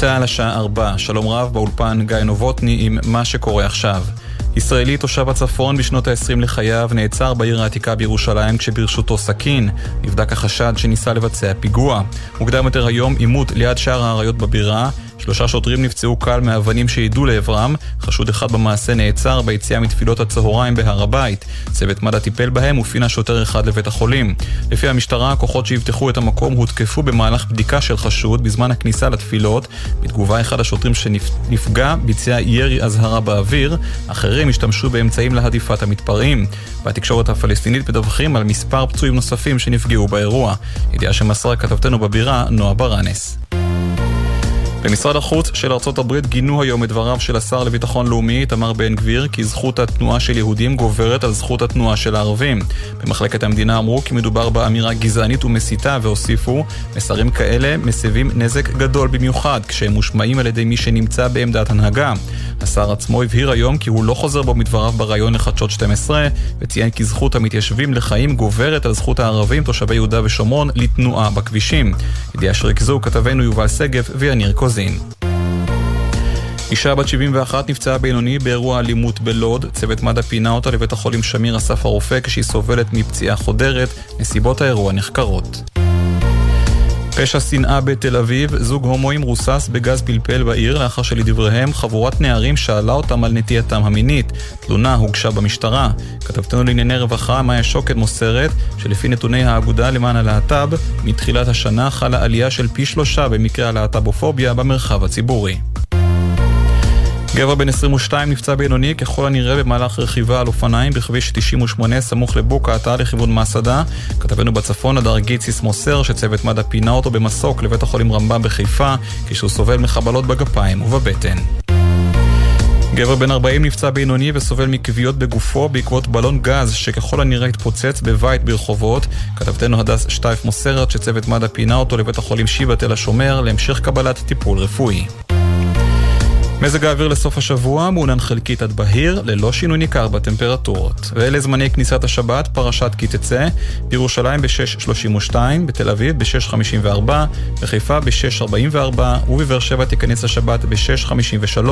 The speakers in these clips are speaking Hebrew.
צה"ל השעה 4, שלום רב באולפן גיא נובוטני עם מה שקורה עכשיו. ישראלי תושב הצפון בשנות ה-20 לחייו נעצר בעיר העתיקה בירושלים כשברשותו סכין. נבדק החשד שניסה לבצע פיגוע. מוקדם יותר היום עימות ליד שער האריות בבירה. שלושה שוטרים נפצעו קל מאבנים שיידו לעברם, חשוד אחד במעשה נעצר ביציאה מתפילות הצהריים בהר הבית. צוות מד"א טיפל בהם ופינה שוטר אחד לבית החולים. לפי המשטרה, הכוחות שאבטחו את המקום הותקפו במהלך בדיקה של חשוד בזמן הכניסה לתפילות. בתגובה אחד השוטרים שנפגע ביצע ירי אזהרה באוויר, אחרים השתמשו באמצעים להדיפת המתפרעים. והתקשורת הפלסטינית מדווחים על מספר פצועים נוספים שנפגעו באירוע. ידיעה שמסרה כתבתנו בבירה, נועה ברנס. במשרד החוץ של ארצות הברית גינו היום את דבריו של השר לביטחון לאומי, איתמר בן גביר, כי זכות התנועה של יהודים גוברת על זכות התנועה של הערבים. במחלקת המדינה אמרו כי מדובר באמירה גזענית ומסיתה, והוסיפו, מסרים כאלה מסבים נזק גדול במיוחד, כשהם מושמעים על ידי מי שנמצא בעמדת הנהגה. השר עצמו הבהיר היום כי הוא לא חוזר בו מדבריו בריאיון לחדשות 12, וציין כי זכות המתיישבים לחיים גוברת על זכות הערבים, תושבי יהודה ושומרון, לתנועה בכבישים. ידיעה שריכזו כתבנו יובל שגב ויניר קוז. רוזין. אישה בת 71 נפצעה בינוני באירוע אלימות בלוד. צוות מד"א פינה אותה לבית החולים שמיר אסף הרופא כשהיא סובלת מפציעה חודרת. נסיבות האירוע נחקרות. פשע שנאה בתל אביב, זוג הומואים רוסס בגז פלפל בעיר לאחר שלדבריהם חבורת נערים שאלה אותם על נטייתם המינית. תלונה הוגשה במשטרה. כתבתנו לענייני רווחה, מאיה שוקד מוסרת שלפי נתוני האגודה למען הלהט"ב, מתחילת השנה חלה עלייה של פי שלושה במקרה הלהט"בופוביה במרחב הציבורי. גבר בן 22 נפצע בינוני ככל הנראה במהלך רכיבה על אופניים בכביש 98 סמוך לבוקה, עתה לכיוון מסעדה. כתבנו בצפון, הדר גיציס מוסר שצוות מד"א פינה אותו במסוק לבית החולים רמב"ם בחיפה, כשהוא סובל מחבלות בגפיים ובבטן. גבר בן 40 נפצע בינוני וסובל מכוויות בגופו בעקבות בלון גז שככל הנראה התפוצץ בבית ברחובות. כתבתנו הדס שטייף מוסרת שצוות מד"א פינה אותו לבית החולים שיבא תל השומר להמשך קבלת טיפול רפואי. מזג האוויר לסוף השבוע מעונן חלקית עד בהיר, ללא שינוי ניכר בטמפרטורות. ואלה זמני כניסת השבת, פרשת כי תצא, בירושלים ב-6.32, בתל אביב ב-6.54, בחיפה ב-6.44, ובבאר שבע תיכנס השבת ב-6.53.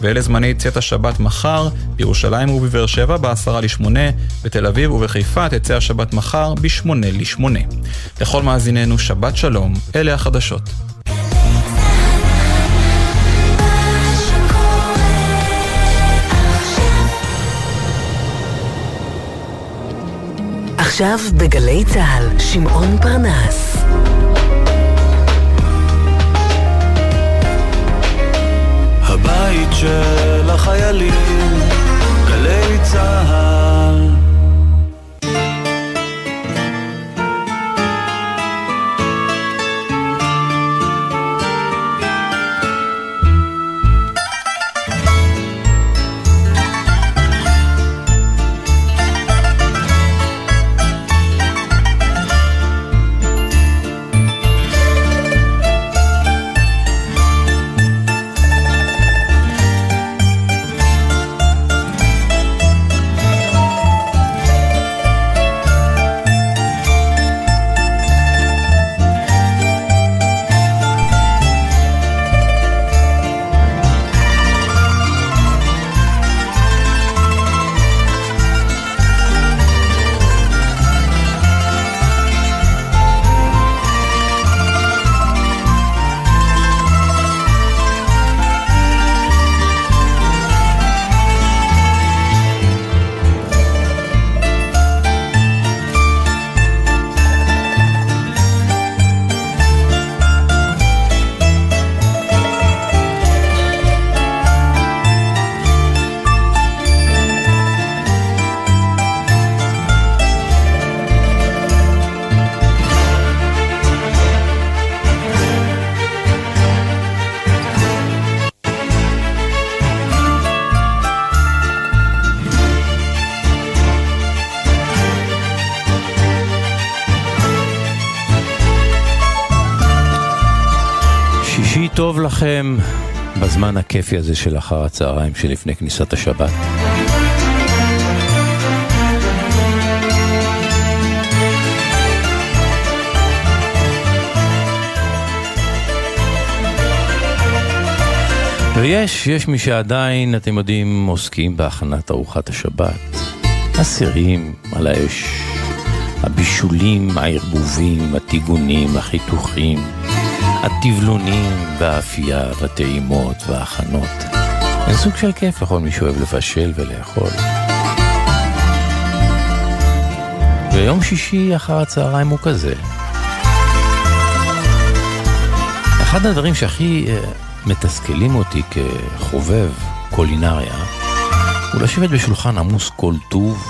ואלה זמני צאת השבת מחר, בירושלים ובבאר שבע ב-10 ל-8, בתל אביב ובחיפה תצא השבת מחר ב-8 ל-8. לכל מאזיננו שבת שלום, אלה החדשות. עכשיו בגלי צה"ל, שמעון פרנס. הבית של החיילים, גלי צה"ל הכיפי הזה של אחר הצהריים שלפני כניסת השבת. ויש, יש מי שעדיין, אתם יודעים, עוסקים בהכנת ארוחת השבת. הסירים על האש, הבישולים, הערבובים, הטיגונים, החיתוכים, הטבלונים והאפייה והטעימות וההכנות. זה סוג של כיף לכל מי שאוהב לבשל ולאכול. ויום שישי אחר הצהריים הוא כזה. אחד הדברים שהכי אה, מתסכלים אותי כחובב קולינריה, הוא לשבת בשולחן עמוס כל טוב,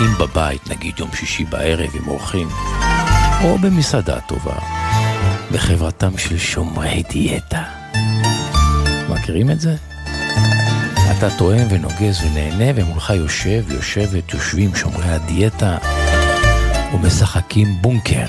אם בבית, נגיד יום שישי בערב עם אורחים, או במסעדה טובה, בחברתם של שומרי דיאטה. מכירים את זה? אתה טועם ונוגס ונהנה, ומולך יושב, יושבת, יושבים שומרי הדיאטה ומשחקים בונקר.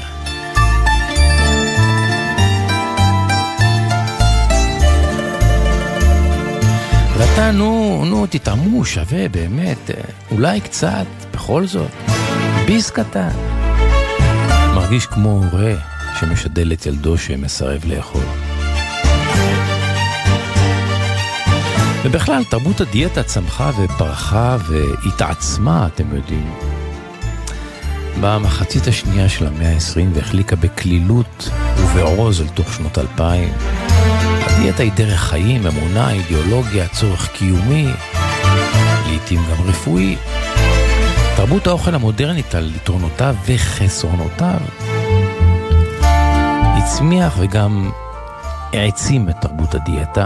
ואתה, נו, נו, תטעמו, שווה, באמת, אולי קצת, בכל זאת, ביס קטן. מרגיש כמו הורה שמשדל את ילדו שמסרב לאכול. ובכלל, תרבות הדיאטה צמחה ופרחה והתעצמה, אתם יודעים. במחצית השנייה של המאה ה-20 והחליקה בקלילות ובעוז אל תוך שנות אלפיים. הדיאטה היא דרך חיים, אמונה, אידיאולוגיה, צורך קיומי, לעתים גם רפואי. תרבות האוכל המודרנית על יתרונותיו וחסרונותיו הצמיח וגם העצים את תרבות הדיאטה.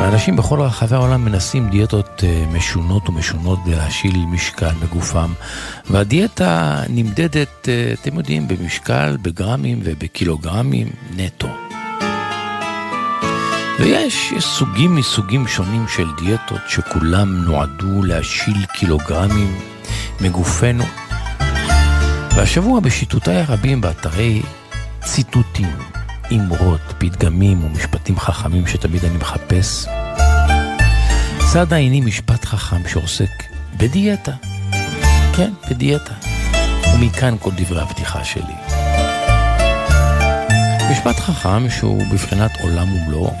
ואנשים בכל רחבי העולם מנסים דיאטות אה, משונות ומשונות כדי להשיל משקל בגופם. והדיאטה נמדדת, אה, אתם יודעים, במשקל, בגרמים ובקילוגרמים נטו. ויש יש סוגים מסוגים שונים של דיאטות שכולם נועדו להשיל קילוגרמים מגופנו. והשבוע בשיטותיי הרבים באתרי ציטוטים, אמרות, פתגמים ומשפטים חכמים שתמיד אני מחפש, צד העיני משפט חכם שעוסק בדיאטה. כן, בדיאטה. ומכאן כל דברי הפתיחה שלי. משפט חכם שהוא בבחינת עולם ומלואו,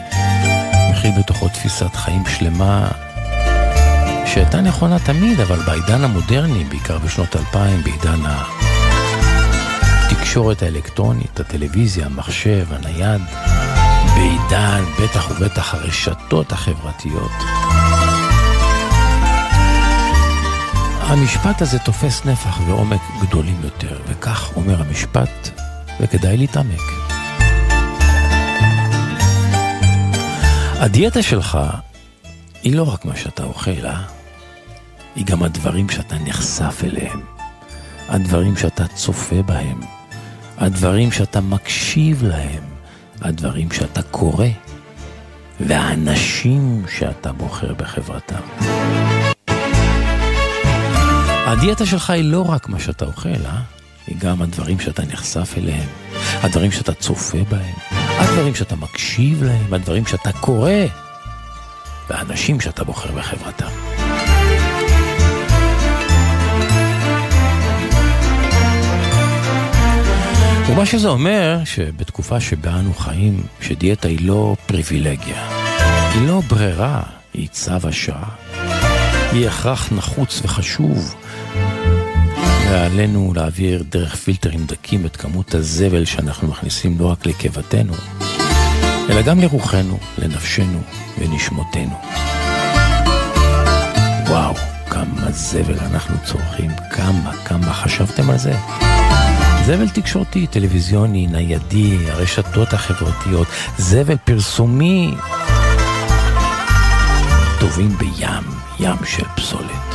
מכיל בתוכו תפיסת חיים שלמה שהייתה נכונה תמיד, אבל בעידן המודרני, בעיקר בשנות 2000, בעידן התקשורת האלקטרונית, הטלוויזיה, המחשב, הנייד, בעידן, בטח ובטח הרשתות החברתיות. המשפט הזה תופס נפח ועומק גדולים יותר, וכך אומר המשפט, וכדאי להתעמק. הדיאטה שלך היא לא רק מה שאתה אוכל, אה? היא גם הדברים שאתה נחשף אליהם, הדברים שאתה צופה בהם, הדברים שאתה מקשיב להם, הדברים שאתה קורא, והאנשים שאתה בוחר בחברתם. הדיאטה שלך היא לא רק מה שאתה אוכל, אה? היא גם הדברים שאתה נחשף אליהם, הדברים שאתה צופה בהם, הדברים שאתה מקשיב להם, הדברים שאתה קורא, והאנשים שאתה בוחר בחברתם. ומה שזה אומר, שבתקופה שבה אנו חיים, שדיאטה היא לא פריבילגיה, היא לא ברירה, היא צו השעה. היא הכרח נחוץ וחשוב, ועלינו להעביר דרך פילטרים דקים את כמות הזבל שאנחנו מכניסים לא רק לקיבתנו, אלא גם לרוחנו, לנפשנו ונשמותינו. וואו, כמה זבל אנחנו צורכים, כמה, כמה חשבתם על זה? זבל תקשורתי, טלוויזיוני, ניידי, הרשתות החברתיות, זבל פרסומי. טובים בים, ים של פסולת.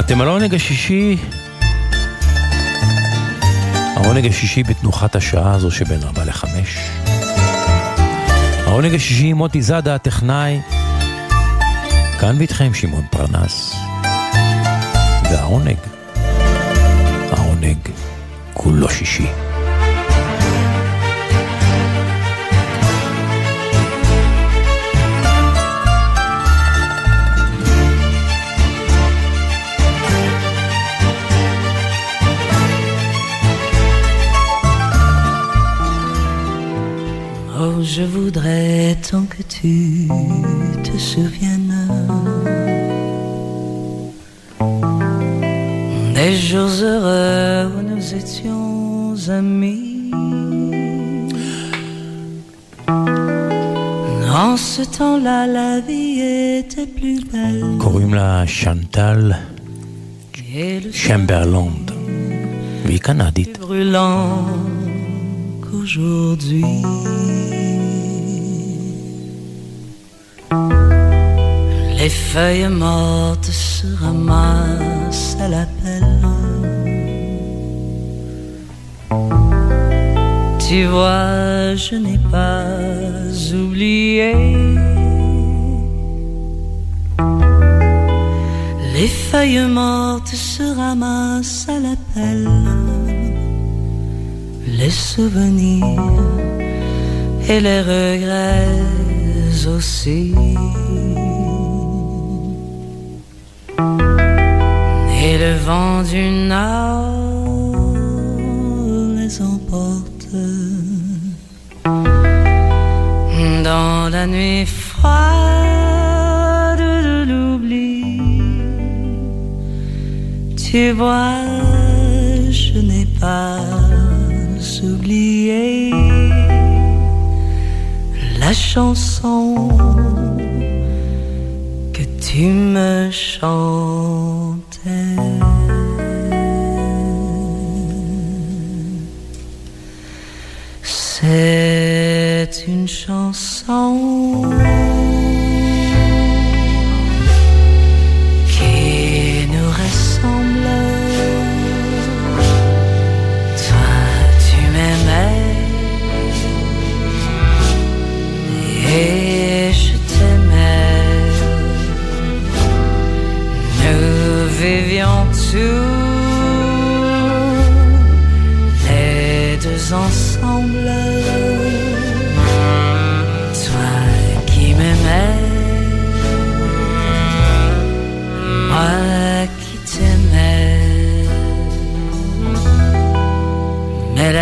אתם על העונג השישי, העונג השישי בתנוחת השעה הזו שבין ארבע לחמש. העונג השישי עם מוטי זאדה הטכנאי, כאן ואיתכם שמעון פרנס. והעונג, העונג כולו שישי. Je voudrais tant que tu te souviennes des jours heureux où nous étions amis. En ce temps-là, la vie était plus belle. Corumla Chantal Chamberland. Wie kann er dit? Brûlant qu'aujourd'hui. Les feuilles mortes se ramassent à la pelle. Tu vois, je n'ai pas oublié. Les feuilles mortes se ramassent à la pelle. Les souvenirs et les regrets aussi. Le vent du nord les emporte dans la nuit froide de l'oubli. Tu vois, je n'ai pas oublié la chanson que tu me chantais. C'est une chanson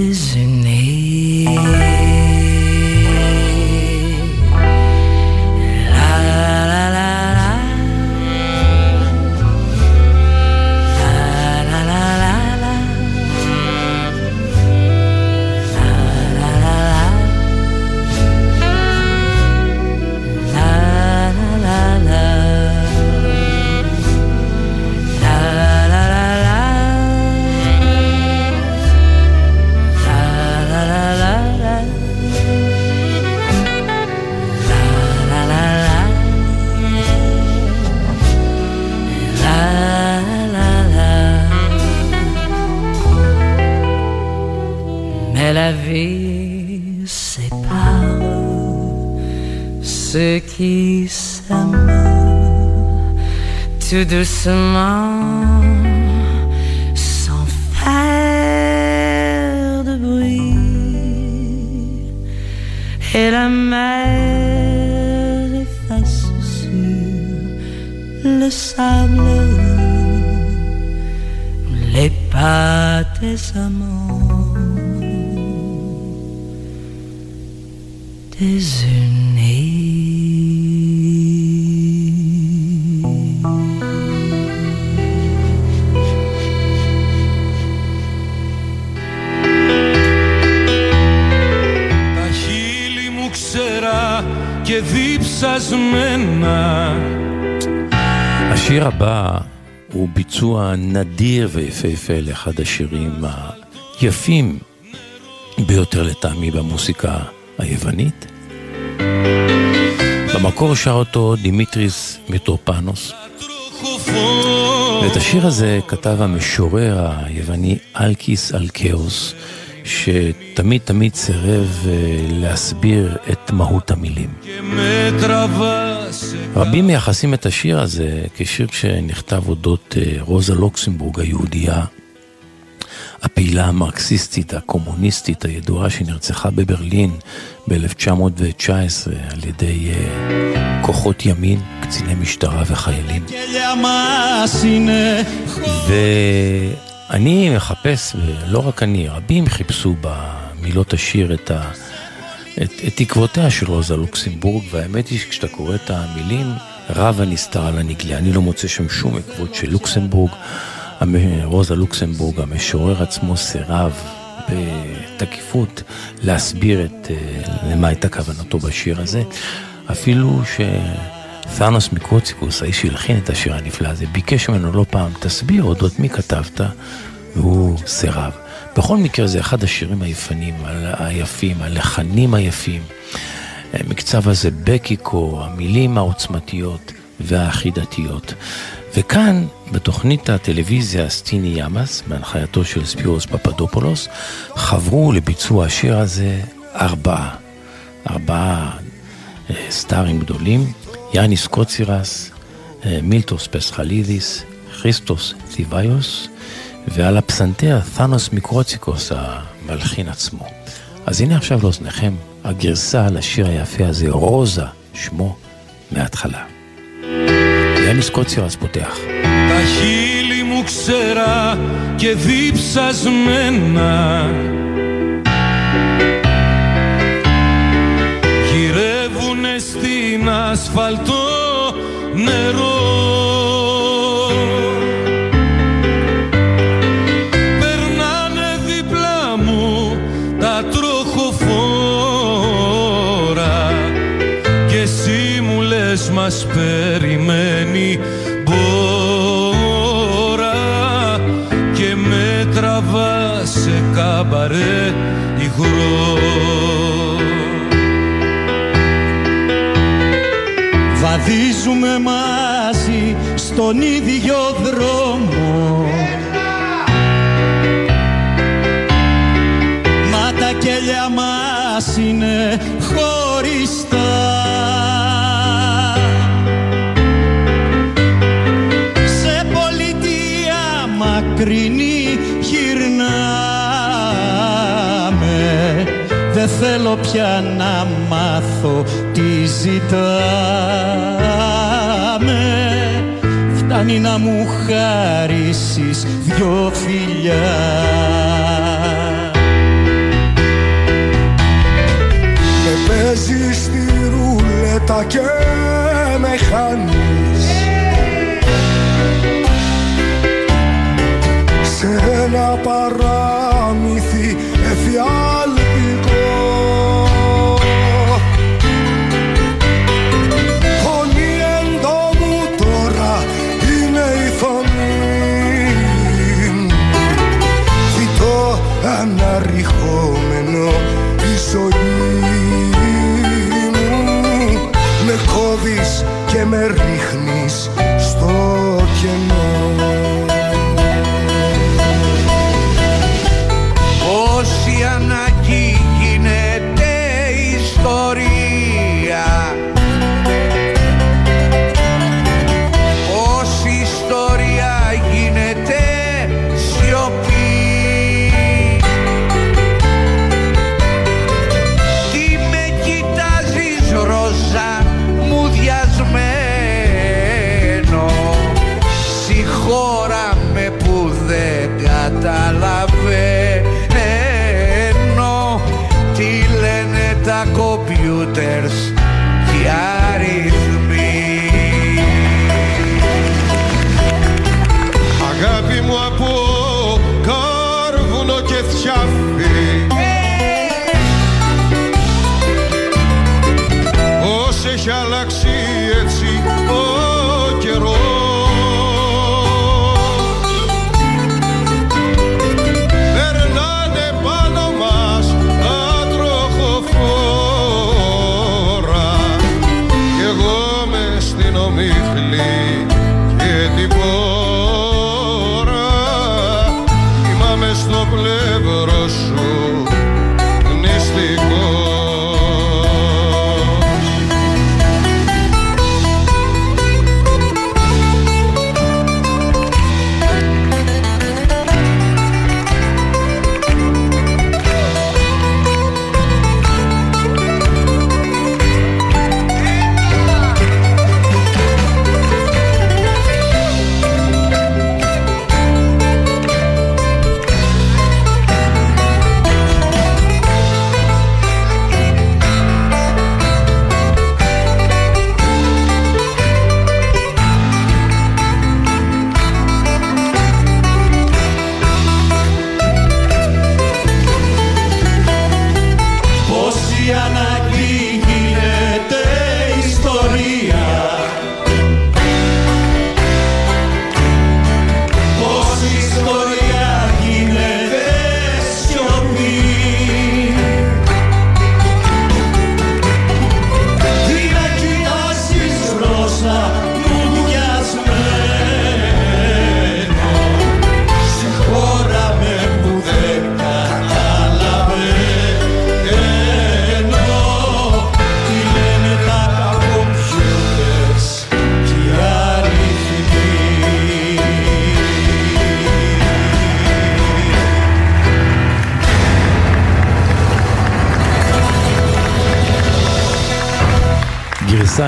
États-Unis. Qui s'aiment tout doucement sans faire de bruit. Et la mer efface sur le sable. Les pas des amants désunis. διψασμένα השיר הבא הוא ביצוע נדיר ויפהפה לאחד השירים היפים ביותר לטעמי במוסיקה היוונית. במקור שר אותו דימיטריס מיטרופנוס, ואת השיר הזה כתב המשורר היווני אלקיס אלקאוס שתמיד תמיד סירב אה, להסביר את מהות המילים. רבים מייחסים את השיר הזה כשיר שנכתב אודות אה, רוזה לוקסמבורג היהודייה, הפעילה המרקסיסטית, הקומוניסטית הידועה שנרצחה בברלין ב-1919 על ידי uh, כוחות ימין, קציני משטרה וחיילים. ואני מחפש, ולא רק אני, רבים חיפשו במילות השיר את, ה, את, את תקוותיה של רוזה לוקסמבורג, והאמת היא שכשאתה קורא את המילים, רב הנסתר על הנגלה. אני לא מוצא שם שום עקבות של לוקסמבורג. רוזה לוקסמבורג, המשורר עצמו סירב בתקיפות להסביר את, אה, למה הייתה כוונתו בשיר הזה. אפילו שת'אנוס מקרוציקוס, האיש שהלחין את השיר הנפלא הזה, ביקש ממנו לא פעם, תסביר אודות מי כתבת, והוא סירב. בכל מקרה זה אחד השירים היפנים, היפים, הלחנים היפים. מקצב הזה בקיקו, המילים העוצמתיות והחידתיות. וכאן, בתוכנית הטלוויזיה סטיני ימאס, בהנחייתו של ספירוס פפדופולוס, חברו לביצוע השיר הזה ארבעה. ארבעה אה, סטארים גדולים, יאניס קוצירס, אה, מילטוס פסחלידיס, כריסטוס טיביוס, ועל הפסנתר תאנוס מיקרוציקוס, המלחין עצמו. אז הנה עכשיו לאוזניכם הגרסה לשיר היפה הזה, רוזה, שמו, מההתחלה. יאניס קוצירס פותח. Τα χείλη μου ξερά και διψασμένα ασφαλτό νερό. Περνάνε δίπλα μου τα τροχοφόρα Και εσύ μου λες μας περιμένει μπόρα Και με τραβά σε καμπαρέ Βαδίζουμε μαζί στον ίδιο δρόμο. Μα τα κέλια μας είναι χωριστά. Σε πολιτεία μακρινή γυρνάμε. Δεν θέλω πια να μάθω τι ζητάμε. Φτάνει να μου χαρίσεις δυο φιλιά. Με παίζεις στη ρούλετα και με χάνεις. Σε ένα παράμυθι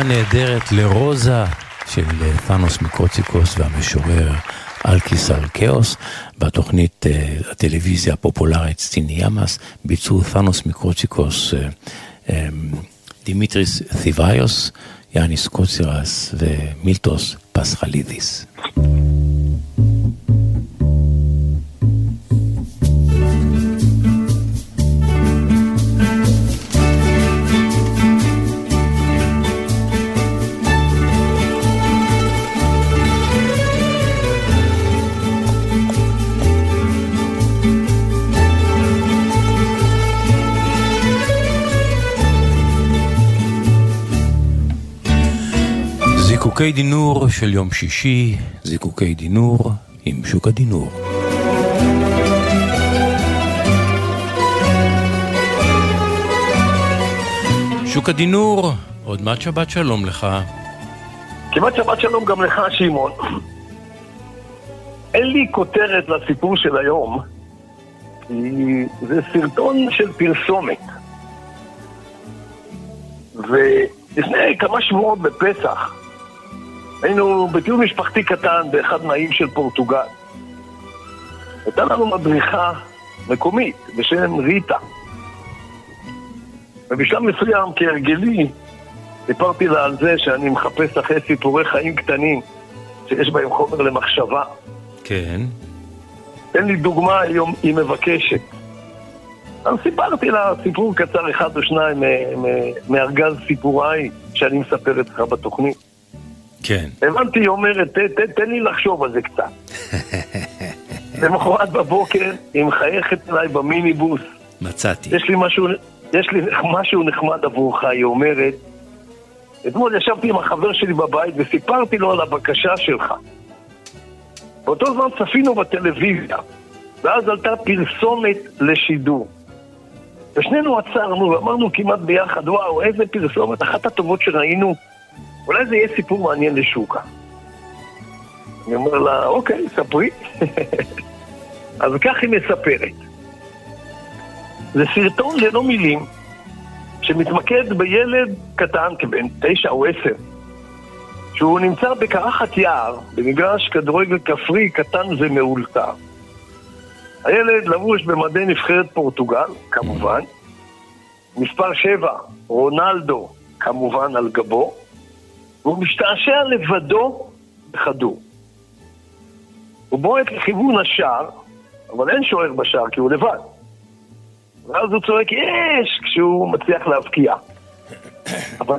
נהדרת לרוזה של תאנוס מיקרוציקוס והמשורר אלקיס אלקאוס. בתוכנית uh, הטלוויזיה הפופולרית סטיני ימאס ביצעו תאנוס מיקרוציקוס, uh, um, דימיטריס תיבאיוס, יאניס קוצירס ומילטוס פסחלידיס. זיקוקי דינור של יום שישי, זיקוקי דינור עם שוק הדינור. שוק הדינור, עוד מעט שבת שלום לך. כמעט שבת שלום גם לך, שמעון. אין לי כותרת לסיפור של היום, כי זה סרטון של פרסומת. ולפני כמה שבועות בפסח, היינו בטיול משפחתי קטן באחד מהאיים של פורטוגל. הייתה לנו מדריכה מקומית בשם ריטה. ובשלב מסוים, כהרגלי, סיפרתי לה על זה שאני מחפש אחרי סיפורי חיים קטנים שיש בהם חומר למחשבה. כן. תן לי דוגמה, היא מבקשת. אז סיפרתי לה סיפור קצר אחד או שניים מארגז סיפוריי שאני מספר אצלך בתוכנית. כן. הבנתי, היא אומרת, תן לי לחשוב על זה קצת. למחרת בבוקר היא מחייכת אליי במיניבוס. מצאתי. יש לי משהו, יש לי משהו נחמד עבורך, היא אומרת. אתמול ישבתי עם החבר שלי בבית וסיפרתי לו על הבקשה שלך. באותו זמן צפינו בטלוויזיה, ואז עלתה פרסומת לשידור. ושנינו עצרנו ואמרנו כמעט ביחד, וואו, איזה פרסומת, אחת הטובות שראינו. אולי זה יהיה סיפור מעניין לשוקה. אני אומר לה, אוקיי, ספרי. אז כך היא מספרת. זה סרטון ללא מילים, שמתמקד בילד קטן, כבן תשע או עשר, שהוא נמצא בקרחת יער, במגרש כדורגל כפרי קטן ומאולתר. הילד לבוש במדי נבחרת פורטוגל, כמובן. מספר שבע, רונלדו, כמובן על גבו. והוא משתעשע לבדו בכדור. הוא בועט לכיוון השער, אבל אין שוער בשער כי הוא לבד. ואז הוא צועק יש כשהוא מצליח להבקיע. אבל,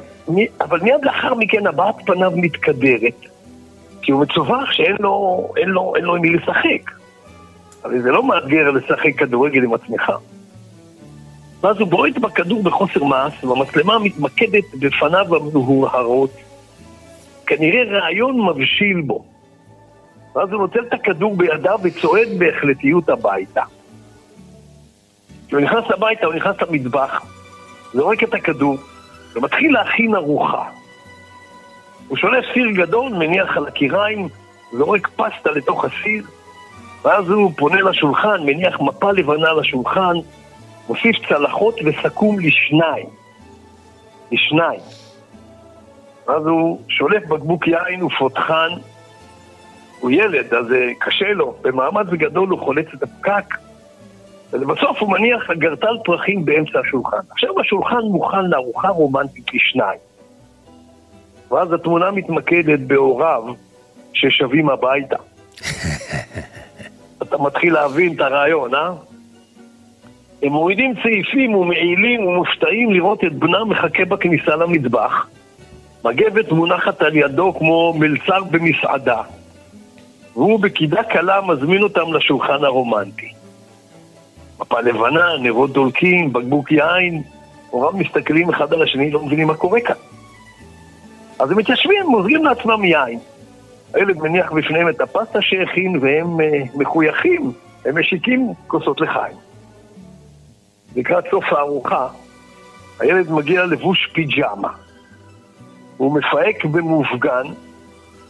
אבל מיד לאחר מכן הבעת פניו מתקדרת, כי הוא מצווח שאין לו, אין לו, אין לו עם מי לשחק. הרי זה לא מאתגר לשחק כדורגל עם עצמך. ואז הוא בועט בכדור בחוסר מעש, והמצלמה מתמקדת בפניו המנוהרות. כנראה רעיון מבשיל בו. ואז הוא נוטל את הכדור בידיו וצועד בהחלטיות הביתה. כשהוא נכנס הביתה, הוא נכנס למטבח, זורק את הכדור, ומתחיל להכין ארוחה. הוא שולף סיר גדול, מניח על הקיריים, זורק פסטה לתוך הסיר, ואז הוא פונה לשולחן, מניח מפה לבנה על השולחן, מוסיף צלחות וסכו"ם לשניים. לשניים. ואז הוא שולף בקבוק יין ופותחן. הוא ילד, אז קשה לו. במאמץ גדול הוא חולץ את הפקק, ולבסוף הוא מניח אגרטל פרחים באמצע השולחן. עכשיו השולחן מוכן לארוחה רומנטית לשניים. ואז התמונה מתמקדת בהוריו ששבים הביתה. אתה מתחיל להבין את הרעיון, אה? הם מורידים צעיפים ומעילים ומופתעים לראות את בנם מחכה בכניסה למטבח. מגבת מונחת על ידו כמו מלצר במסעדה, והוא בקידה קלה מזמין אותם לשולחן הרומנטי. מפה לבנה, נרות דולקים, בקבוק יין, הוריו מסתכלים אחד על השני, לא מבינים מה קורה כאן. אז הם מתיישבים, מוזגים לעצמם יין. הילד מניח בפניהם את הפסטה שהכין והם uh, מחויכים, הם משיקים כוסות לחיים. לקראת סוף הארוחה, הילד מגיע לבוש פיג'מה. הוא מפהק במופגן,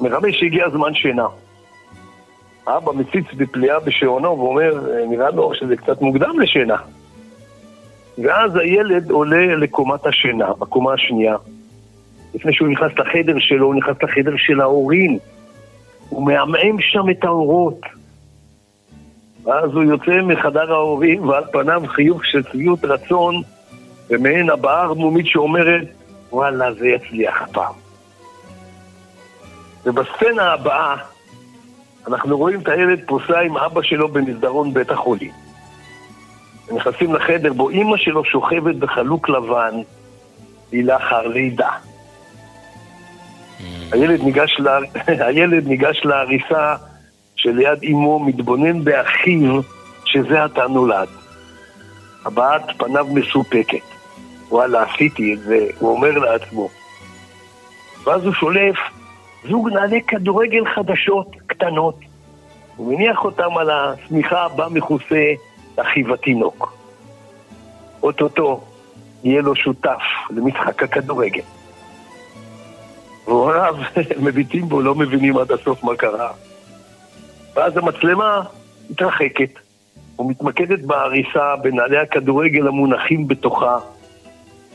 מרמז שהגיע זמן שינה. אבא מציץ בפליאה בשעונו ואומר, נראה לו שזה קצת מוקדם לשינה. ואז הילד עולה לקומת השינה, בקומה השנייה. לפני שהוא נכנס לחדר שלו, הוא נכנס לחדר של ההורים. הוא מעמעם שם את האורות. ואז הוא יוצא מחדר ההורים, ועל פניו חיוך של צביעות רצון, ומעין הבעה ערמומית שאומרת, וואלה, זה יצליח הפעם. ובסצנה הבאה, אנחנו רואים את הילד פוסע עם אבא שלו במסדרון בית החולים. הם נכנסים לחדר בו אימא שלו שוכבת בחלוק לבן, היא לאחר לידה. הילד ניגש, לה, הילד ניגש להריסה שליד אמו, מתבונן באחיו שזה עתה נולד. הבעת פניו מסופקת. וואלה, עשיתי את זה, הוא אומר לעצמו. ואז הוא שולף זוג נעלי כדורגל חדשות, קטנות. הוא מניח אותם על השמיכה הבא מכוסה אחיו התינוק. אוטוטו יהיה לו שותף למשחק הכדורגל. והוריו מביטים בו, לא מבינים עד הסוף מה קרה. ואז המצלמה מתרחקת ומתמקדת בעריסה בנעלי הכדורגל המונחים בתוכה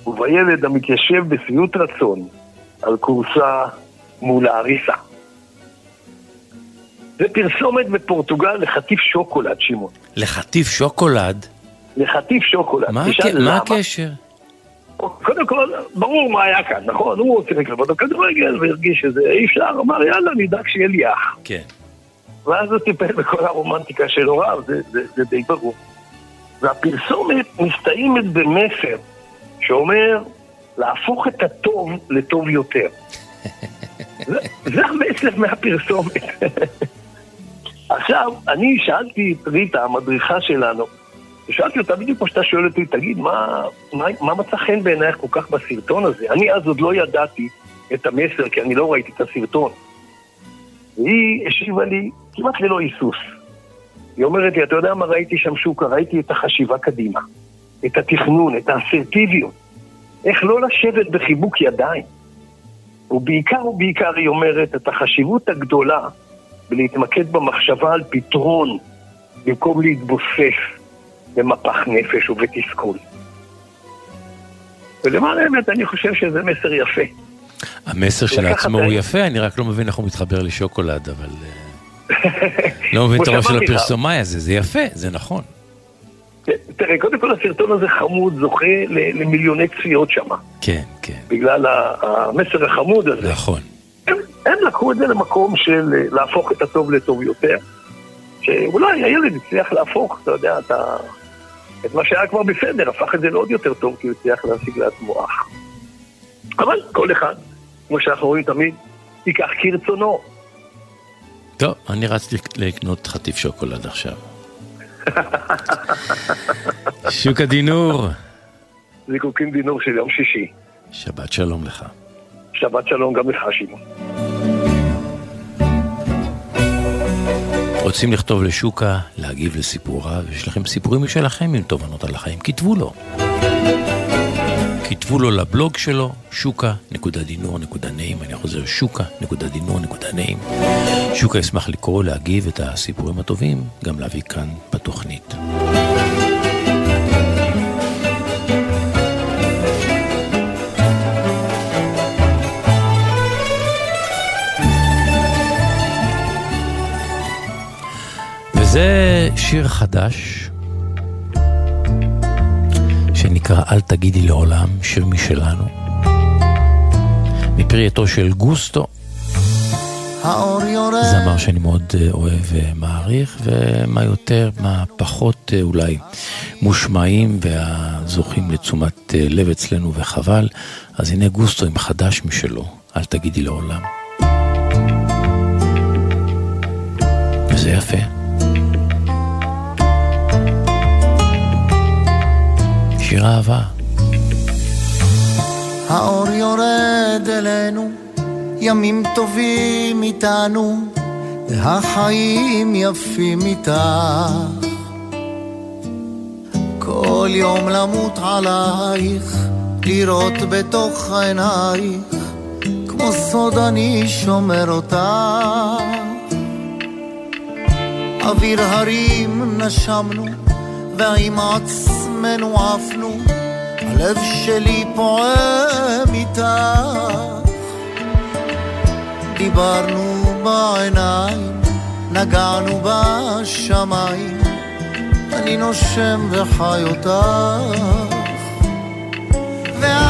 ובילד המתיישב בשביעות רצון על כורסה מול העריסה. זה פרסומת בפורטוגל לחטיף שוקולד, שמעון. לחטיף שוקולד? לחטיף שוקולד. מה, הק... מה הקשר? קודם כל, ברור מה היה כאן, נכון? הוא שיחק לבד בכדורגל והרגיש שזה אי אפשר, אמר יאללה, נדאג שיהיה לי אח. כן. ואז הוא טיפל בכל הרומנטיקה של הוריו, זה, זה, זה די ברור. והפרסומת מסתיימת במסר שאומר להפוך את הטוב לטוב יותר. זה, זה המסר מהפרסומת. עכשיו, אני שאלתי את ריטה, המדריכה שלנו, ושאלתי אותה בדיוק כמו שאתה שואל אותי, תגיד, מה, מה, מה מצא חן בעינייך כל כך בסרטון הזה? אני אז עוד לא ידעתי את המסר, כי אני לא ראיתי את הסרטון. והיא השיבה לי כמעט ללא היסוס. היא אומרת לי, אתה יודע מה ראיתי שם שוקה? ראיתי את החשיבה קדימה, את התכנון, את האסרטיביות. איך לא לשבת בחיבוק ידיים. ובעיקר ובעיקר היא אומרת את החשיבות הגדולה בלהתמקד במחשבה על פתרון במקום להתבוסס במפח נפש ובתסכול. ולמען האמת אני חושב שזה מסר יפה. המסר של עצמו הוא יפה, אני רק לא מבין איך הוא מתחבר לשוקולד, אבל... לא מבין את הראש של הפרסומאי הזה, זה יפה, זה נכון. תראה, קודם כל הסרטון הזה חמוד, זוכה למיליוני צפיות שם. כן, כן. בגלל המסר החמוד הזה. נכון. הם, הם לקחו את זה למקום של להפוך את הטוב לטוב יותר, שאולי הילד הצליח להפוך, אתה יודע, אתה... את מה שהיה כבר בסדר, הפך את זה לעוד יותר טוב, כי הוא הצליח להשיג לעצמו אח. אבל כל אחד, כמו שאנחנו רואים תמיד, ייקח כרצונו. טוב, אני רציתי לקנות חטיף שוקולד עכשיו. שוק הדינור. זיקוקים דינור של יום שישי. שבת שלום לך. שבת שלום גם לך, שמעון. רוצים לכתוב לשוקה, להגיב לסיפוריו, יש לכם סיפורים משלכם עם תובנות על החיים, כתבו לו. כתבו לו לבלוג שלו, שוקה.דינור.נעים, אני חוזר, שוקה.דינור.נעים. שוקה ישמח לקרוא, להגיב את הסיפורים הטובים, גם להביא כאן בתוכנית. וזה שיר חדש שנקרא "אל תגידי לעולם", שיר משלנו, מפרי עטו של גוסטו. זמר שאני מאוד אה, אוהב ומעריך, ומה יותר, מה פחות אה, אולי מושמעים והזוכים לתשומת אה, לב אצלנו וחבל. אז הנה גוסטו עם חדש משלו, אל תגידי לעולם. וזה יפה. שיר אהבה. האור יורד אלינו, ימים טובים איתנו, והחיים יפים איתך. כל יום למות עלייך, לראות בתוך עינייך, כמו סוד אני שומר אותך. אוויר הרים נשמנו, ועם עצמנו ממנו עפנו, הלב שלי פועם איתך. דיברנו בעיניים, נגענו בשמיים, אני נושם וחי אותך. ואז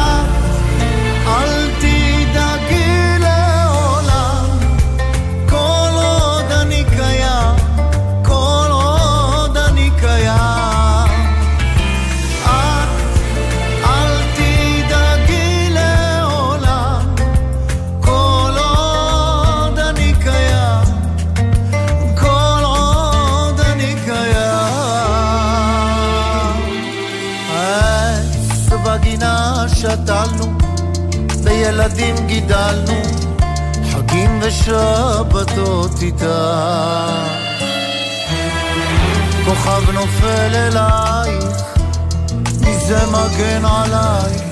בילדים גידלנו, חגים ושבתות איתה. כוכב נופל אלייך, מי זה מגן עלייך,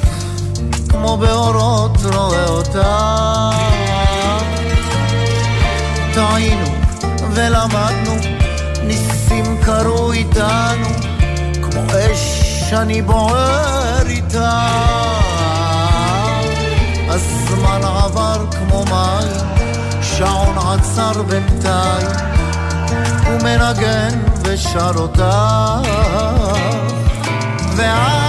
כמו באורות רואה אותה. טעינו ולמדנו, ניסים קרו איתנו, כמו אש אני בוער איתה. הזמן עבר כמו מים, שעון עצר בינתיים, הוא מנגן ושר אותה. ואת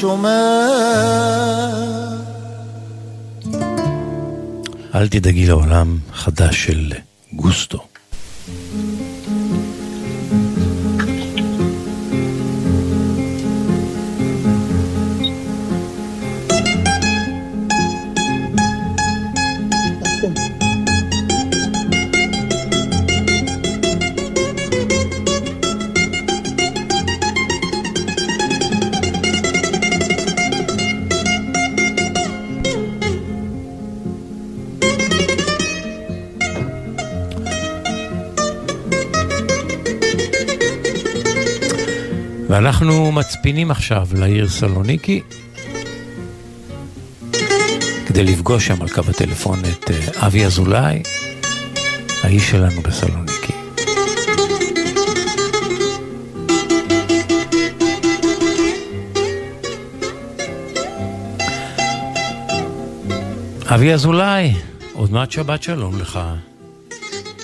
שומר. אל תדאגי לעולם חדש של גוסטו. מצפינים עכשיו לעיר סלוניקי, כדי לפגוש שם על קו הטלפון את אה, אבי אזולאי, האיש שלנו בסלוניקי. אבי אזולאי, עוד מעט שבת שלום לך.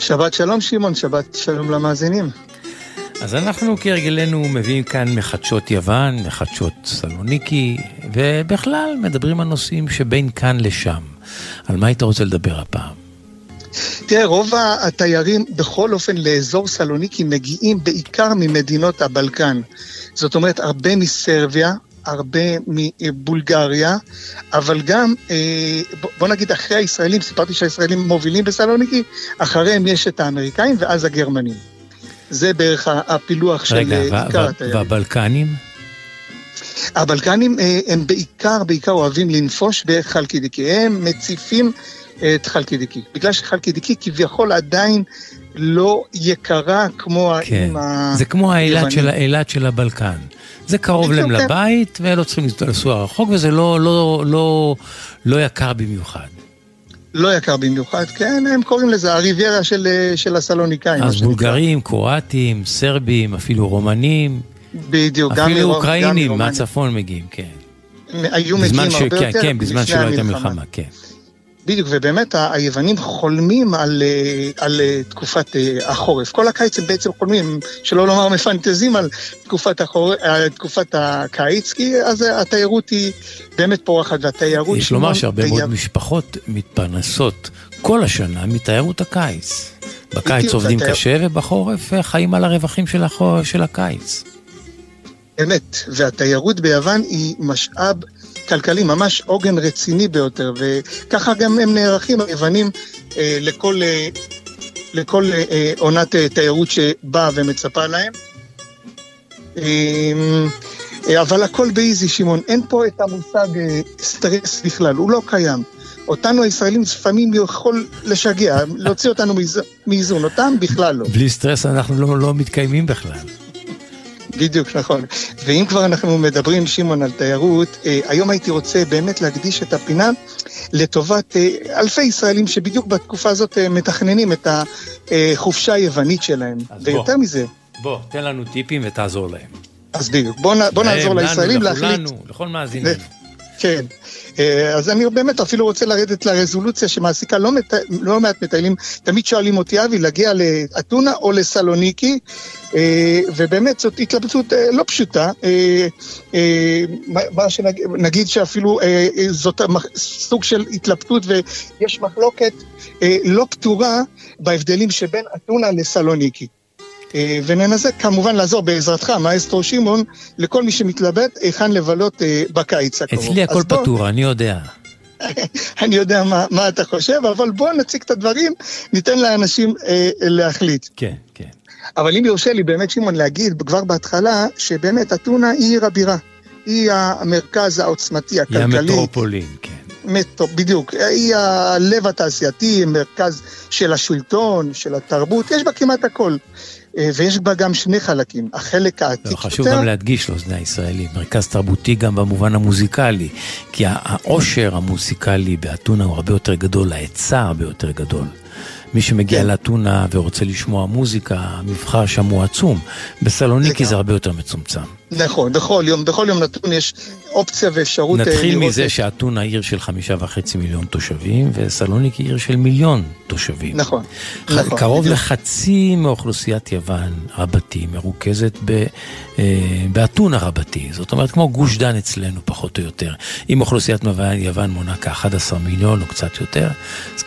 שבת שלום שמעון, שבת שלום למאזינים. אז אנחנו כהרגלנו מביאים כאן מחדשות יוון, מחדשות סלוניקי, ובכלל מדברים על נושאים שבין כאן לשם. על מה היית רוצה לדבר הפעם? תראה, רוב התיירים בכל אופן לאזור סלוניקי מגיעים בעיקר ממדינות הבלקן. זאת אומרת, הרבה מסרביה, הרבה מבולגריה, אבל גם, אה, בוא נגיד אחרי הישראלים, סיפרתי שהישראלים מובילים בסלוניקי, אחריהם יש את האמריקאים ואז הגרמנים. זה בערך הפילוח של רגע, עיקר התיירים. והבלקנים? הבלקנים אה, הם בעיקר, בעיקר אוהבים לנפוש בחלקידיקי. הם מציפים את חלקידיקי. בגלל שחלקידיקי כביכול עדיין לא יקרה כמו כן. האם ה... זה כמו האילת. של, האילת של הבלקן. זה קרוב להם כן. לבית, ולא צריכים לנסוע רחוק, וזה לא, לא, לא, לא יקר במיוחד. לא יקר במיוחד, כן, הם קוראים לזה הריביירה של, של הסלוניקאים. אז. בולגרים, קרואטים, סרבים, אפילו רומנים, בדיוק, גם אפילו מרומ- גם אוקראינים. מהצפון מגיעים, כן. היו בזמן מגיעים ש- הרבה כן, יותר כן, בזמן לפני שלא הייתה מלחמה, כן. בדיוק, ובאמת היוונים חולמים על, אה, על אה, תקופת אה, החורף. כל הקיץ הם בעצם חולמים, שלא לומר מפנטזים על תקופת, החורף, על תקופת הקיץ, כי אז התיירות היא באמת פורחת, והתיירות... יש לומר שהרבה מאוד ביו- משפחות מתפרנסות כל השנה מתיירות הקיץ. בקיץ עובדים התייר- קשה ובחורף חיים על הרווחים של החור- של הקיץ. אמת, והתיירות ביוון היא משאב כלכלי, ממש עוגן רציני ביותר, וככה גם הם נערכים, היוונים, אה, לכל, אה, לכל אה, אה, עונת אה, תיירות שבאה ומצפה להם. אה, אה, אבל הכל באיזי, שמעון. אין פה את המושג אה, סטרס בכלל, הוא לא קיים. אותנו הישראלים לפעמים יכול לשגע, להוציא אותנו מאיז- מאיזון, אותם בכלל לא. בלי סטרס אנחנו לא, לא מתקיימים בכלל. בדיוק, נכון. ואם כבר אנחנו מדברים, שמעון, על תיירות, אה, היום הייתי רוצה באמת להקדיש את הפינה לטובת אה, אלפי ישראלים שבדיוק בתקופה הזאת אה, מתכננים את החופשה היוונית שלהם. ויותר בוא. מזה, בוא, תן לנו טיפים ותעזור להם. אז בדיוק, בוא, בוא להם, נעזור לנו, לישראלים להחליט. לכולנו, לכל מאזיננו. כן. אה, אז אני באמת אפילו רוצה לרדת לרזולוציה שמעסיקה לא, מת... לא מעט מטיילים. תמיד שואלים אותי, אבי, להגיע לאתונה או לסלוניקי, אה, ובאמת זאת התלבטות אה, לא פשוטה. מה- שנגיד נגיד שאפילו זאת סוג של התלבטות ויש מחלוקת לא פתורה בהבדלים שבין אתונה לסלוניקי. אה, וננסה כמובן לעזור בעזרתך, מאסטרו שמעון, לכל מי שמתלבט היכן לבלות אה, בקיץ הקרוב. אצלי הכל בוא- פתור, אני יודע. אני יודע מה, מה אתה חושב, אבל בוא נציג את הדברים, ניתן לאנשים אה, להחליט. כן, כן. אבל אם יורשה לי באמת, שמעון, להגיד כבר בהתחלה, שבאמת אתונה היא עיר הבירה. היא המרכז העוצמתי, היא הכלכלי. המטרופולין, כן. מטו, בדיוק. היא הלב התעשייתי, מרכז של השלטון, של התרבות, יש בה כמעט הכל. אה, ויש בה גם שני חלקים. החלק העתיק לא, חשוב יותר... גם להדגיש לאוזני הישראלים, מרכז תרבותי גם במובן המוזיקלי, כי העושר המוזיקלי באתונה הוא הרבה יותר גדול, ההיצע הרבה יותר גדול. מי שמגיע כן. לאתונה ורוצה לשמוע מוזיקה, המבחר שם הוא עצום. בסלוניקי זה הרבה יותר מצומצם. נכון, בכל יום, בכל יום נתון יש אופציה ואפשרות אה, נתחיל מזה את- שאתונה עיר של חמישה וחצי מיליון תושבים, וסלוניקי עיר של מיליון תושבים. נכון, נכון, קרוב בדיוק. לחצי מאוכלוסיית יוון רבתי מרוכזת ב, אה, באתונה רבתי, זאת אומרת כמו גוש דן אצלנו פחות או יותר. אם אוכלוסיית יוון, מונה כ-11 מיליון או קצת יותר,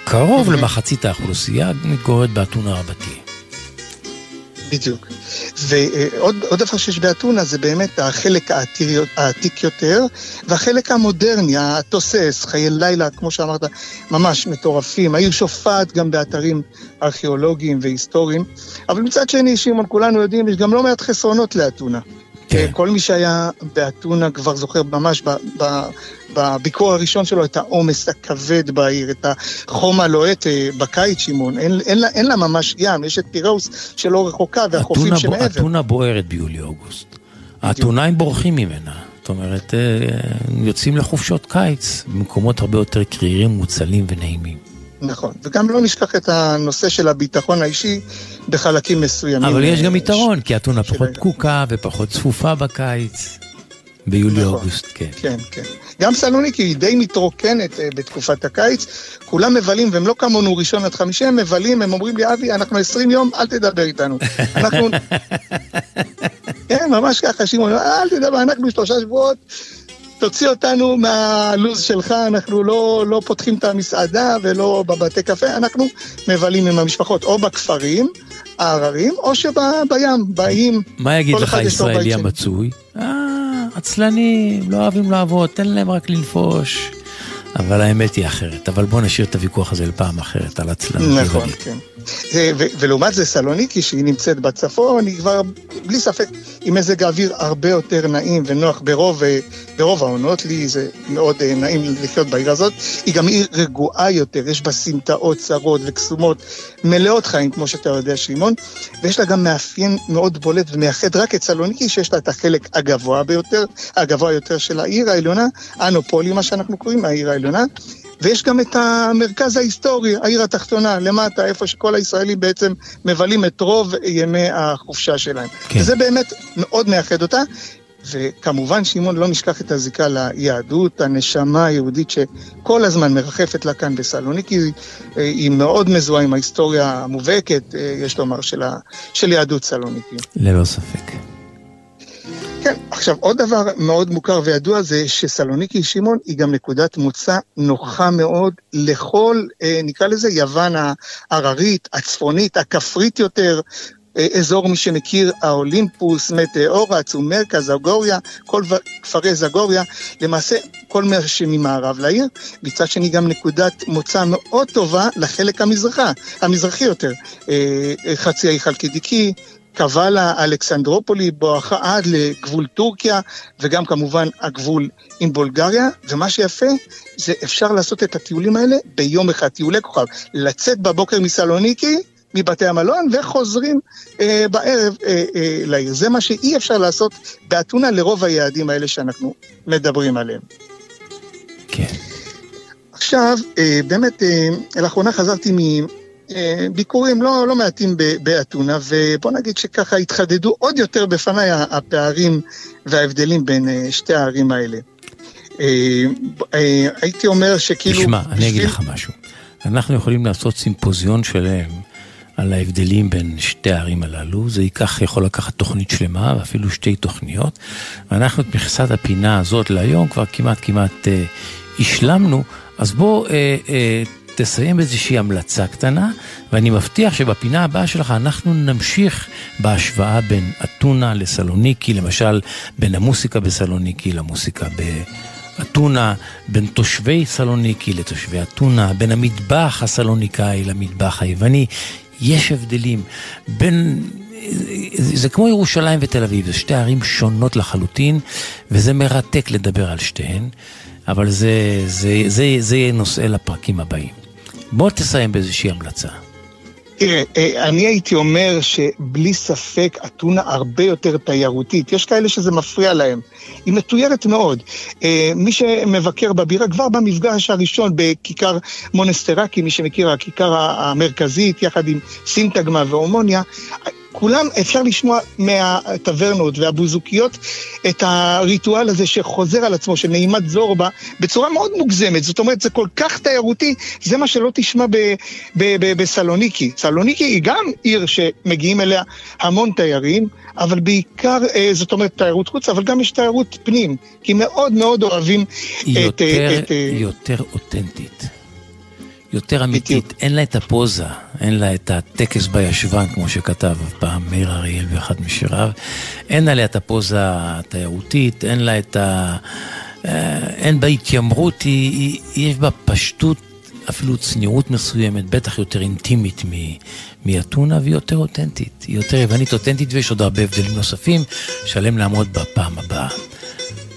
קרוב למחצית האוכלוסייה מתגוררת באתונה רבתי. בדיוק. ועוד עוד דבר שיש באתונה זה באמת החלק העתיר, העתיק יותר, והחלק המודרני, התוסס, חיי לילה, כמו שאמרת, ממש מטורפים. העיר שופעת גם באתרים ארכיאולוגיים והיסטוריים, אבל מצד שני, שמעון, כולנו יודעים, יש גם לא מעט חסרונות לאתונה. כן. כל מי שהיה באתונה כבר זוכר ממש ב, ב, בביקור הראשון שלו את העומס הכבד בעיר, את החום הלוהט אה, בקיץ, שמעון. אין, אין, לה, אין לה ממש ים, יש את פיראוס שלא רחוקה והחופים בו- שמעבר. אתונה בוערת ביולי-אוגוסט. האתונאים בורחים ממנה. זאת אומרת, אה, יוצאים לחופשות קיץ במקומות הרבה יותר קרירים, מוצלים ונעימים. נכון, וגם לא נשכח את הנושא של הביטחון האישי בחלקים מסוימים. אבל יש גם יתרון, כי אתונה פחות פקוקה ופחות צפופה בקיץ. ביולי-אוגוסט, כן. כן, כן. גם סלוניקי היא די מתרוקנת אה, בתקופת הקיץ, כולם מבלים, והם לא כמונו ראשון עד חמישי, הם מבלים, הם אומרים לי, אבי, אנחנו 20 יום, אל תדבר איתנו. אנחנו... כן, ממש ככה, שמעון, אל תדבר, אנחנו שלושה שבועות, תוציא אותנו מהלו"ז שלך, אנחנו לא, לא פותחים את המסעדה ולא בבתי קפה, אנחנו מבלים עם המשפחות, או בכפרים ההררים, או שבים, באים. מה יגיד לך אחד יש לו בית הישראלי שלו. המצוי? אה, עצלנים, לא אוהבים לעבוד, תן להם רק לנפוש. אבל האמת היא אחרת. אבל בוא נשאיר את הוויכוח הזה לפעם אחרת, על עצלנות. נכון. כן. אה, ולעומת זה סלוניקי, שהיא נמצאת בצפון, היא כבר בלי ספק עם מזג האוויר הרבה יותר נעים ונוח ברוב, אה, ברוב העונות. לי זה מאוד אה, נעים לחיות בעיר הזאת. היא גם עיר רגועה יותר, יש בה סמטאות צרות וקסומות, מלאות חיים, כמו שאתה יודע, שמעון. ויש לה גם מאפיין מאוד בולט ומייחד רק את סלוניקי, שיש לה את החלק הגבוה ביותר, הגבוה יותר של העיר העליונה, אנופולי, מה שאנחנו קוראים העיר העליונה. ויש גם את המרכז ההיסטורי, העיר התחתונה, למטה, איפה שכל הישראלים בעצם מבלים את רוב ימי החופשה שלהם. כן. וזה באמת מאוד מייחד אותה. וכמובן, שמעון, לא נשכח את הזיקה ליהדות, הנשמה היהודית שכל הזמן מרחפת לה כאן בסלוניקי, היא מאוד מזוהה עם ההיסטוריה המובהקת, יש לומר, של, ה, של יהדות סלוניקי. ללא ספק. כן, עכשיו עוד דבר מאוד מוכר וידוע זה שסלוניקי שמעון היא גם נקודת מוצא נוחה מאוד לכל, נקרא לזה יוון ההררית, הצפונית, הכפרית יותר, אזור, מי שמכיר, האולימפוס, מטאורה, צומרקה, זגוריה, כל כפרי זגוריה, למעשה כל מה שממערב לעיר. מצד שני גם נקודת מוצא מאוד טובה לחלק המזרחה, המזרחי יותר. חצי האי חלקידיקי, קבלה, אלכסנדרופולי, בואכה עד לגבול טורקיה, וגם כמובן הגבול עם בולגריה, ומה שיפה זה אפשר לעשות את הטיולים האלה ביום אחד, טיולי כוכב. לצאת בבוקר מסלוניקי, מבתי המלון, וחוזרים אה, בערב אה, אה, לעיר. זה מה שאי אפשר לעשות באתונה לרוב היעדים האלה שאנחנו מדברים עליהם. כן. עכשיו, אה, באמת, אה, לאחרונה חזרתי מביקורים לא, לא מעטים באתונה, ובוא נגיד שככה התחדדו עוד יותר בפניי הפערים וההבדלים בין אה, שתי הערים האלה. אה, אה, הייתי אומר שכאילו... תשמע, בשביל... אני אגיד לך משהו. אנחנו יכולים לעשות סימפוזיון שלם על ההבדלים בין שתי הערים הללו. זה ייקח, יכול לקחת תוכנית שלמה, ואפילו שתי תוכניות. ואנחנו את מכסת הפינה הזאת להיום כבר כמעט כמעט אה, השלמנו. אז בוא אה, אה, תסיים איזושהי המלצה קטנה, ואני מבטיח שבפינה הבאה שלך אנחנו נמשיך בהשוואה בין אתונה לסלוניקי, למשל בין המוסיקה בסלוניקי למוסיקה ב... אתונה, בין תושבי סלוניקי לתושבי אתונה, בין המטבח הסלוניקאי למטבח היווני. יש הבדלים בין... זה כמו ירושלים ותל אביב, זה שתי ערים שונות לחלוטין, וזה מרתק לדבר על שתיהן, אבל זה, זה, זה, זה יהיה נושא לפרקים הבאים. בוא תסיים באיזושהי המלצה. תראה, אני הייתי אומר שבלי ספק אתונה הרבה יותר תיירותית. יש כאלה שזה מפריע להם. היא מתוירת מאוד. מי שמבקר בבירה, כבר במפגש הראשון בכיכר מונסטרקי, מי שמכיר, הכיכר המרכזית, יחד עם סינטגמה והומוניה, כולם, אפשר לשמוע מהטברנות והבוזוקיות את הריטואל הזה שחוזר על עצמו, של נעימת זורבה, בצורה מאוד מוגזמת. זאת אומרת, זה כל כך תיירותי, זה מה שלא תשמע בסלוניקי. סלוניקי היא גם עיר שמגיעים אליה המון תיירים, אבל בעיקר, זאת אומרת, תיירות חוץ, אבל גם יש תיירות פנים, כי מאוד מאוד אוהבים יותר, את... יותר אותנטית. יותר אמיתית, בדיוק. אין לה את הפוזה, אין לה את הטקס בישבן, כמו שכתב פעם מאיר אריאל באחד משיריו, אין לה את הפוזה התיירותית, אין לה את ה... אין בה התיימרות, היא, היא, יש בה פשטות, אפילו צניעות מסוימת, בטח יותר אינטימית מאתונה, והיא יותר אותנטית, היא יותר יוונית אותנטית, ויש עוד הרבה הבדלים נוספים, שעליהם לעמוד בפעם הבאה.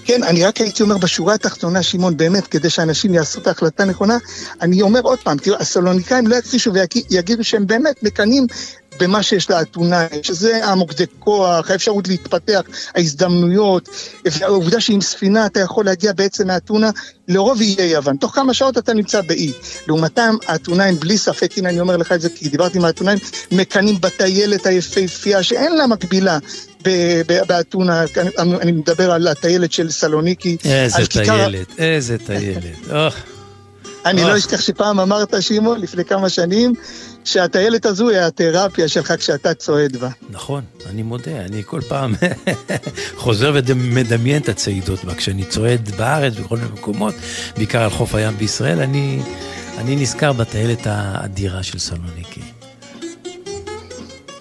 כן, אני רק הייתי אומר בשורה התחתונה, שמעון, באמת, כדי שאנשים יעשו את ההחלטה הנכונה, אני אומר עוד פעם, תראו, הסלוניקאים לא יכחישו ויגידו שהם באמת מקנאים במה שיש לאתונה, שזה המוקדי כוח, האפשרות להתפתח, ההזדמנויות, והעובדה שעם ספינה אתה יכול להגיע בעצם מאתונה לרוב איי יוון. תוך כמה שעות אתה נמצא באי. לעומתם, האתונאים, בלי ספק, הנה אני אומר לך את זה כי דיברתי עם האתונאים, מקנאים בטיילת היפהפייה שאין לה מקבילה. באתונה, אני מדבר על הטיילת של סלוניקי. איזה טיילת, איזה טיילת. אני לא אשכח שפעם אמרת, שמעון, לפני כמה שנים, שהטיילת הזו היא התרפיה שלך כשאתה צועד בה. נכון, אני מודה, אני כל פעם חוזר ומדמיין את הצעידות בה. כשאני צועד בארץ, בכל מיני מקומות, בעיקר על חוף הים בישראל, אני, אני נזכר בטיילת האדירה של סלוניקי.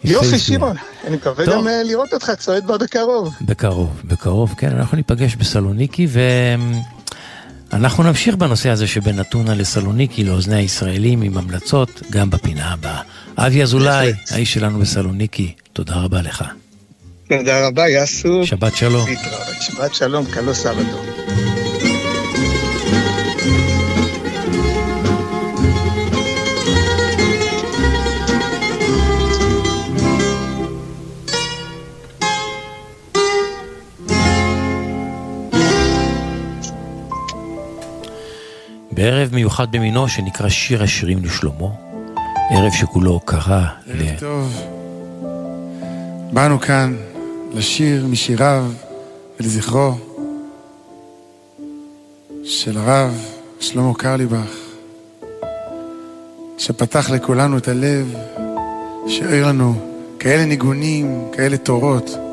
יופי, שמעון. אני מקווה גם לראות אותך צועד בה בקרוב. בקרוב, בקרוב, כן, אנחנו ניפגש בסלוניקי, ואנחנו נמשיך בנושא הזה שבין אתונה לסלוניקי, לאוזני הישראלים, עם המלצות, גם בפינה הבאה. אבי אזולאי, האיש שלנו בסלוניקי, תודה רבה לך. תודה רבה, יאסו. שבת שלום. שבת שלום, קלו סבתו. בערב ערב מיוחד במינו שנקרא שיר השירים לשלמה. ערב שכולו הוקרה ל... ערב טוב. באנו כאן לשיר משיריו ולזכרו של הרב שלמה קרליבך, שפתח לכולנו את הלב, שאיר לנו כאלה ניגונים, כאלה תורות.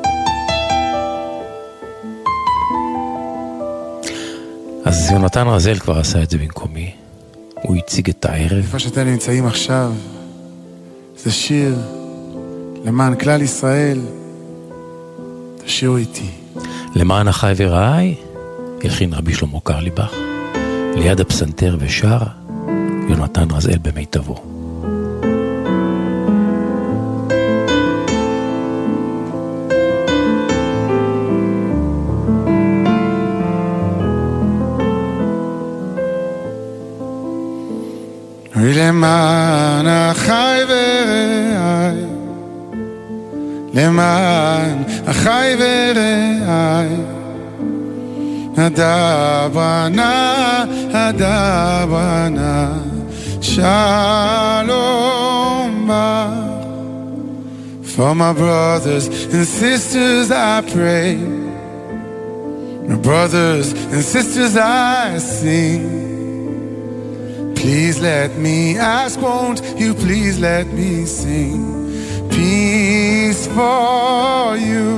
אז יונתן רזל כבר עשה את זה במקומי. הוא הציג את הערב. איפה שאתם נמצאים עכשיו, זה שיר למען כלל ישראל. תשאירו איתי. למען אחי ורעי, הלחין רבי שלמה קרליבך. ליד הפסנתר ושר, יונתן רזאל במיטבו. למען אחי ורעי, למען אחי ורעי, הדברנה, הדברנה, shalom For my brothers and sisters I pray, my brothers and sisters I sing. Please let me ask, won't you please let me sing peace for you?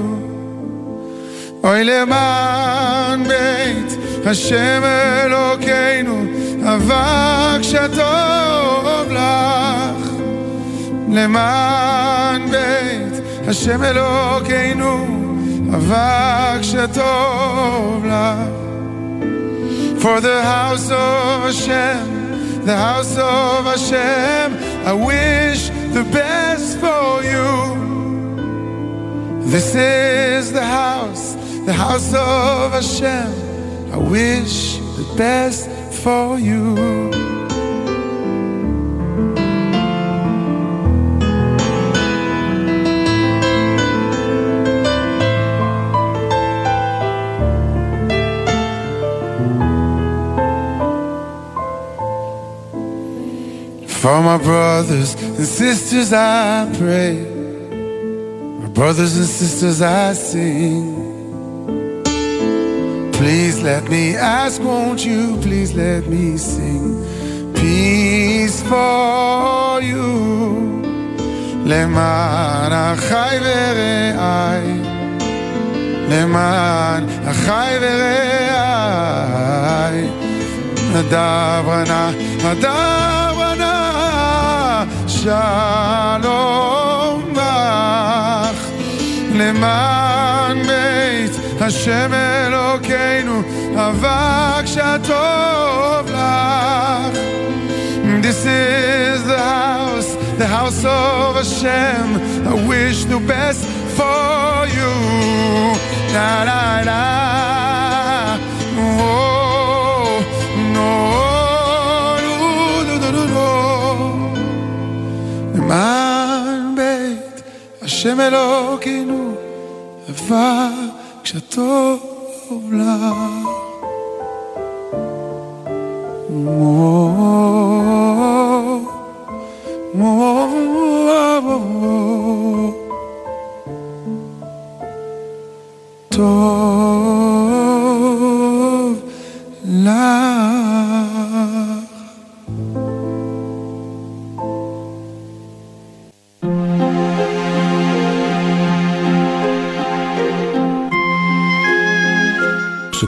אוי למען בית השם אלוקינו, אבק שטוב לך. למען בית השם אלוקינו, אבק שטוב For the house of Hashem the house of Hashem. I wish the best for you. This is the house, the house of Hashem. I wish the best for you. For my brothers and sisters I pray. My brothers and sisters I sing. Please let me ask, won't you please let me sing peace for you. למען אחי ורעי, למען אחי ורעי, נדב רנה, נדב שלום בך למען בית השם אלוקינו אבק שטוב לך This is the house, the house of Hashem I wish the best for you Na na na Oh, למען בית השם אלוקינו, אבק כשטוב לך. טוב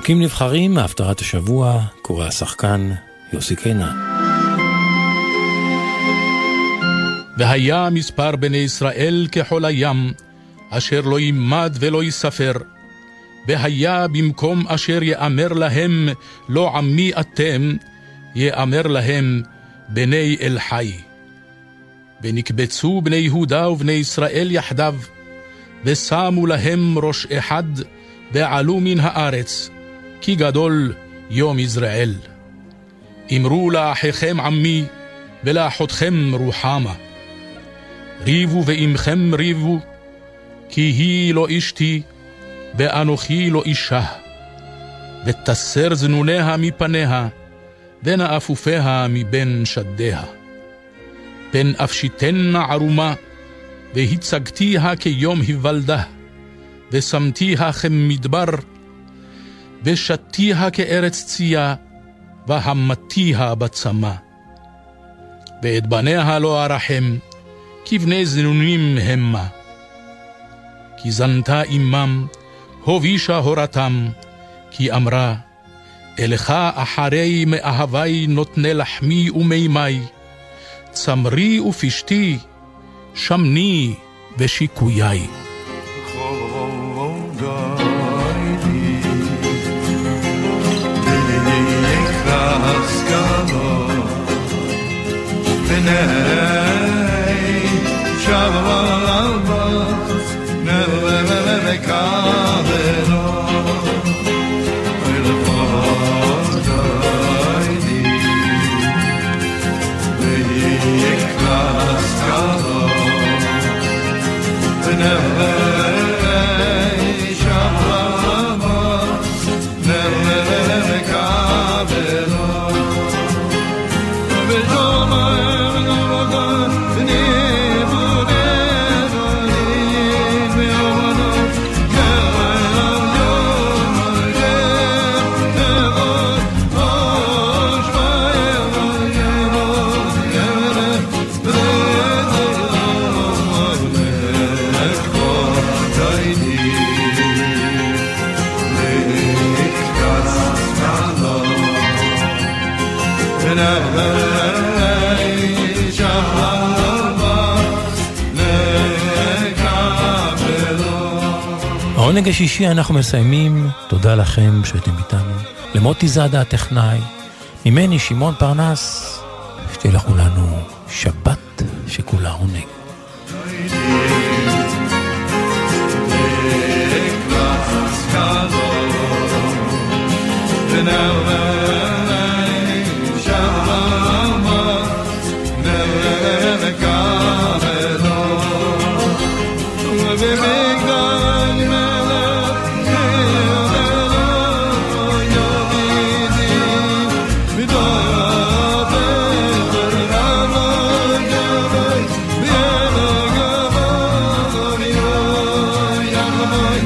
פסוקים נבחרים מהפטרת השבוע, קורא השחקן יוסי קינן. והיה מספר בני ישראל כחול הים, אשר לא יימד ולא ייספר. והיה במקום אשר יאמר להם, לא עמי אתם, יאמר להם, בני אל חי. ונקבצו בני יהודה ובני ישראל יחדיו, ושמו להם ראש אחד, ועלו מן הארץ, כי גדול יום יזרעאל. אמרו לאחיכם עמי, ולאחותכם רוחמה. ריבו ועמכם ריבו, כי היא לא אשתי, ואנוכי לא אישה. ותסר זנוניה מפניה, בין אפופיה מבין שדיה. פן אפשיתנה ערומה, והצגתיה כיום היוולדה, ושמתיה כמדבר, ושתיה כארץ צייה, והמתיה בצמא. ואת בניה לא ארחם, כבני זנונים המה. כי זנתה עמם, הובישה הורתם, כי אמרה, אלך אחרי מאהבי נותני לחמי ומימי, צמרי ופשתי, שמני ושיקויי. now העונג השישי אנחנו מסיימים, תודה לכם שהייתם איתנו. למוטי זאדה הטכנאי, ממני שמעון פרנס,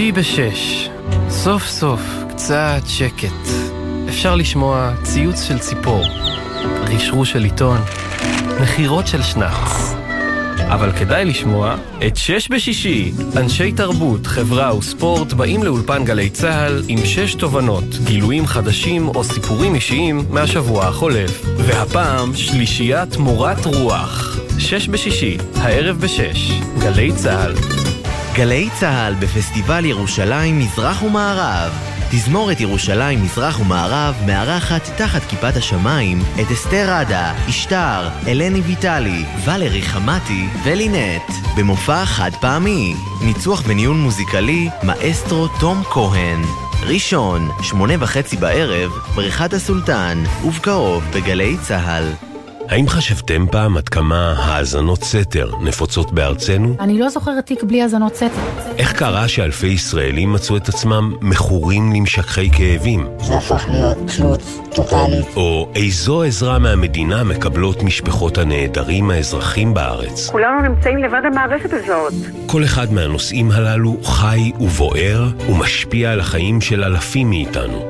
שישי בשש, סוף סוף קצת שקט. אפשר לשמוע ציוץ של ציפור, רשרוש של עיתון, מכירות של שנץ. אבל כדאי לשמוע את שש בשישי. אנשי תרבות, חברה וספורט באים לאולפן גלי צה"ל עם שש תובנות, גילויים חדשים או סיפורים אישיים מהשבוע החולף. והפעם שלישיית מורת רוח. שש בשישי, הערב בשש, גלי צה"ל. גלי צה"ל בפסטיבל ירושלים מזרח ומערב. תזמורת ירושלים מזרח ומערב מארחת תחת כיפת השמיים את אסתר עדה, אשתר, אלני ויטלי, ולרי חמתי ולינט במופע חד פעמי. ניצוח בניהול מוזיקלי מאסטרו תום כהן. ראשון, שמונה וחצי בערב, בריכת הסולטן, ובקרוב בגלי צה"ל. האם חשבתם פעם עד כמה האזנות סתר נפוצות בארצנו? אני לא זוכרת תיק בלי האזנות סתר. איך קרה שאלפי ישראלים מצאו את עצמם מכורים למשככי כאבים? זה הפך להיות תלות טוטאלית. או איזו עזרה מהמדינה מקבלות משפחות הנעדרים האזרחים בארץ? כולנו נמצאים לבד המערכת הזאת. כל אחד מהנושאים הללו חי ובוער ומשפיע על החיים של אלפים מאיתנו.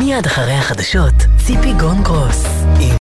מיד אחרי החדשות, ציפי גון גרוס.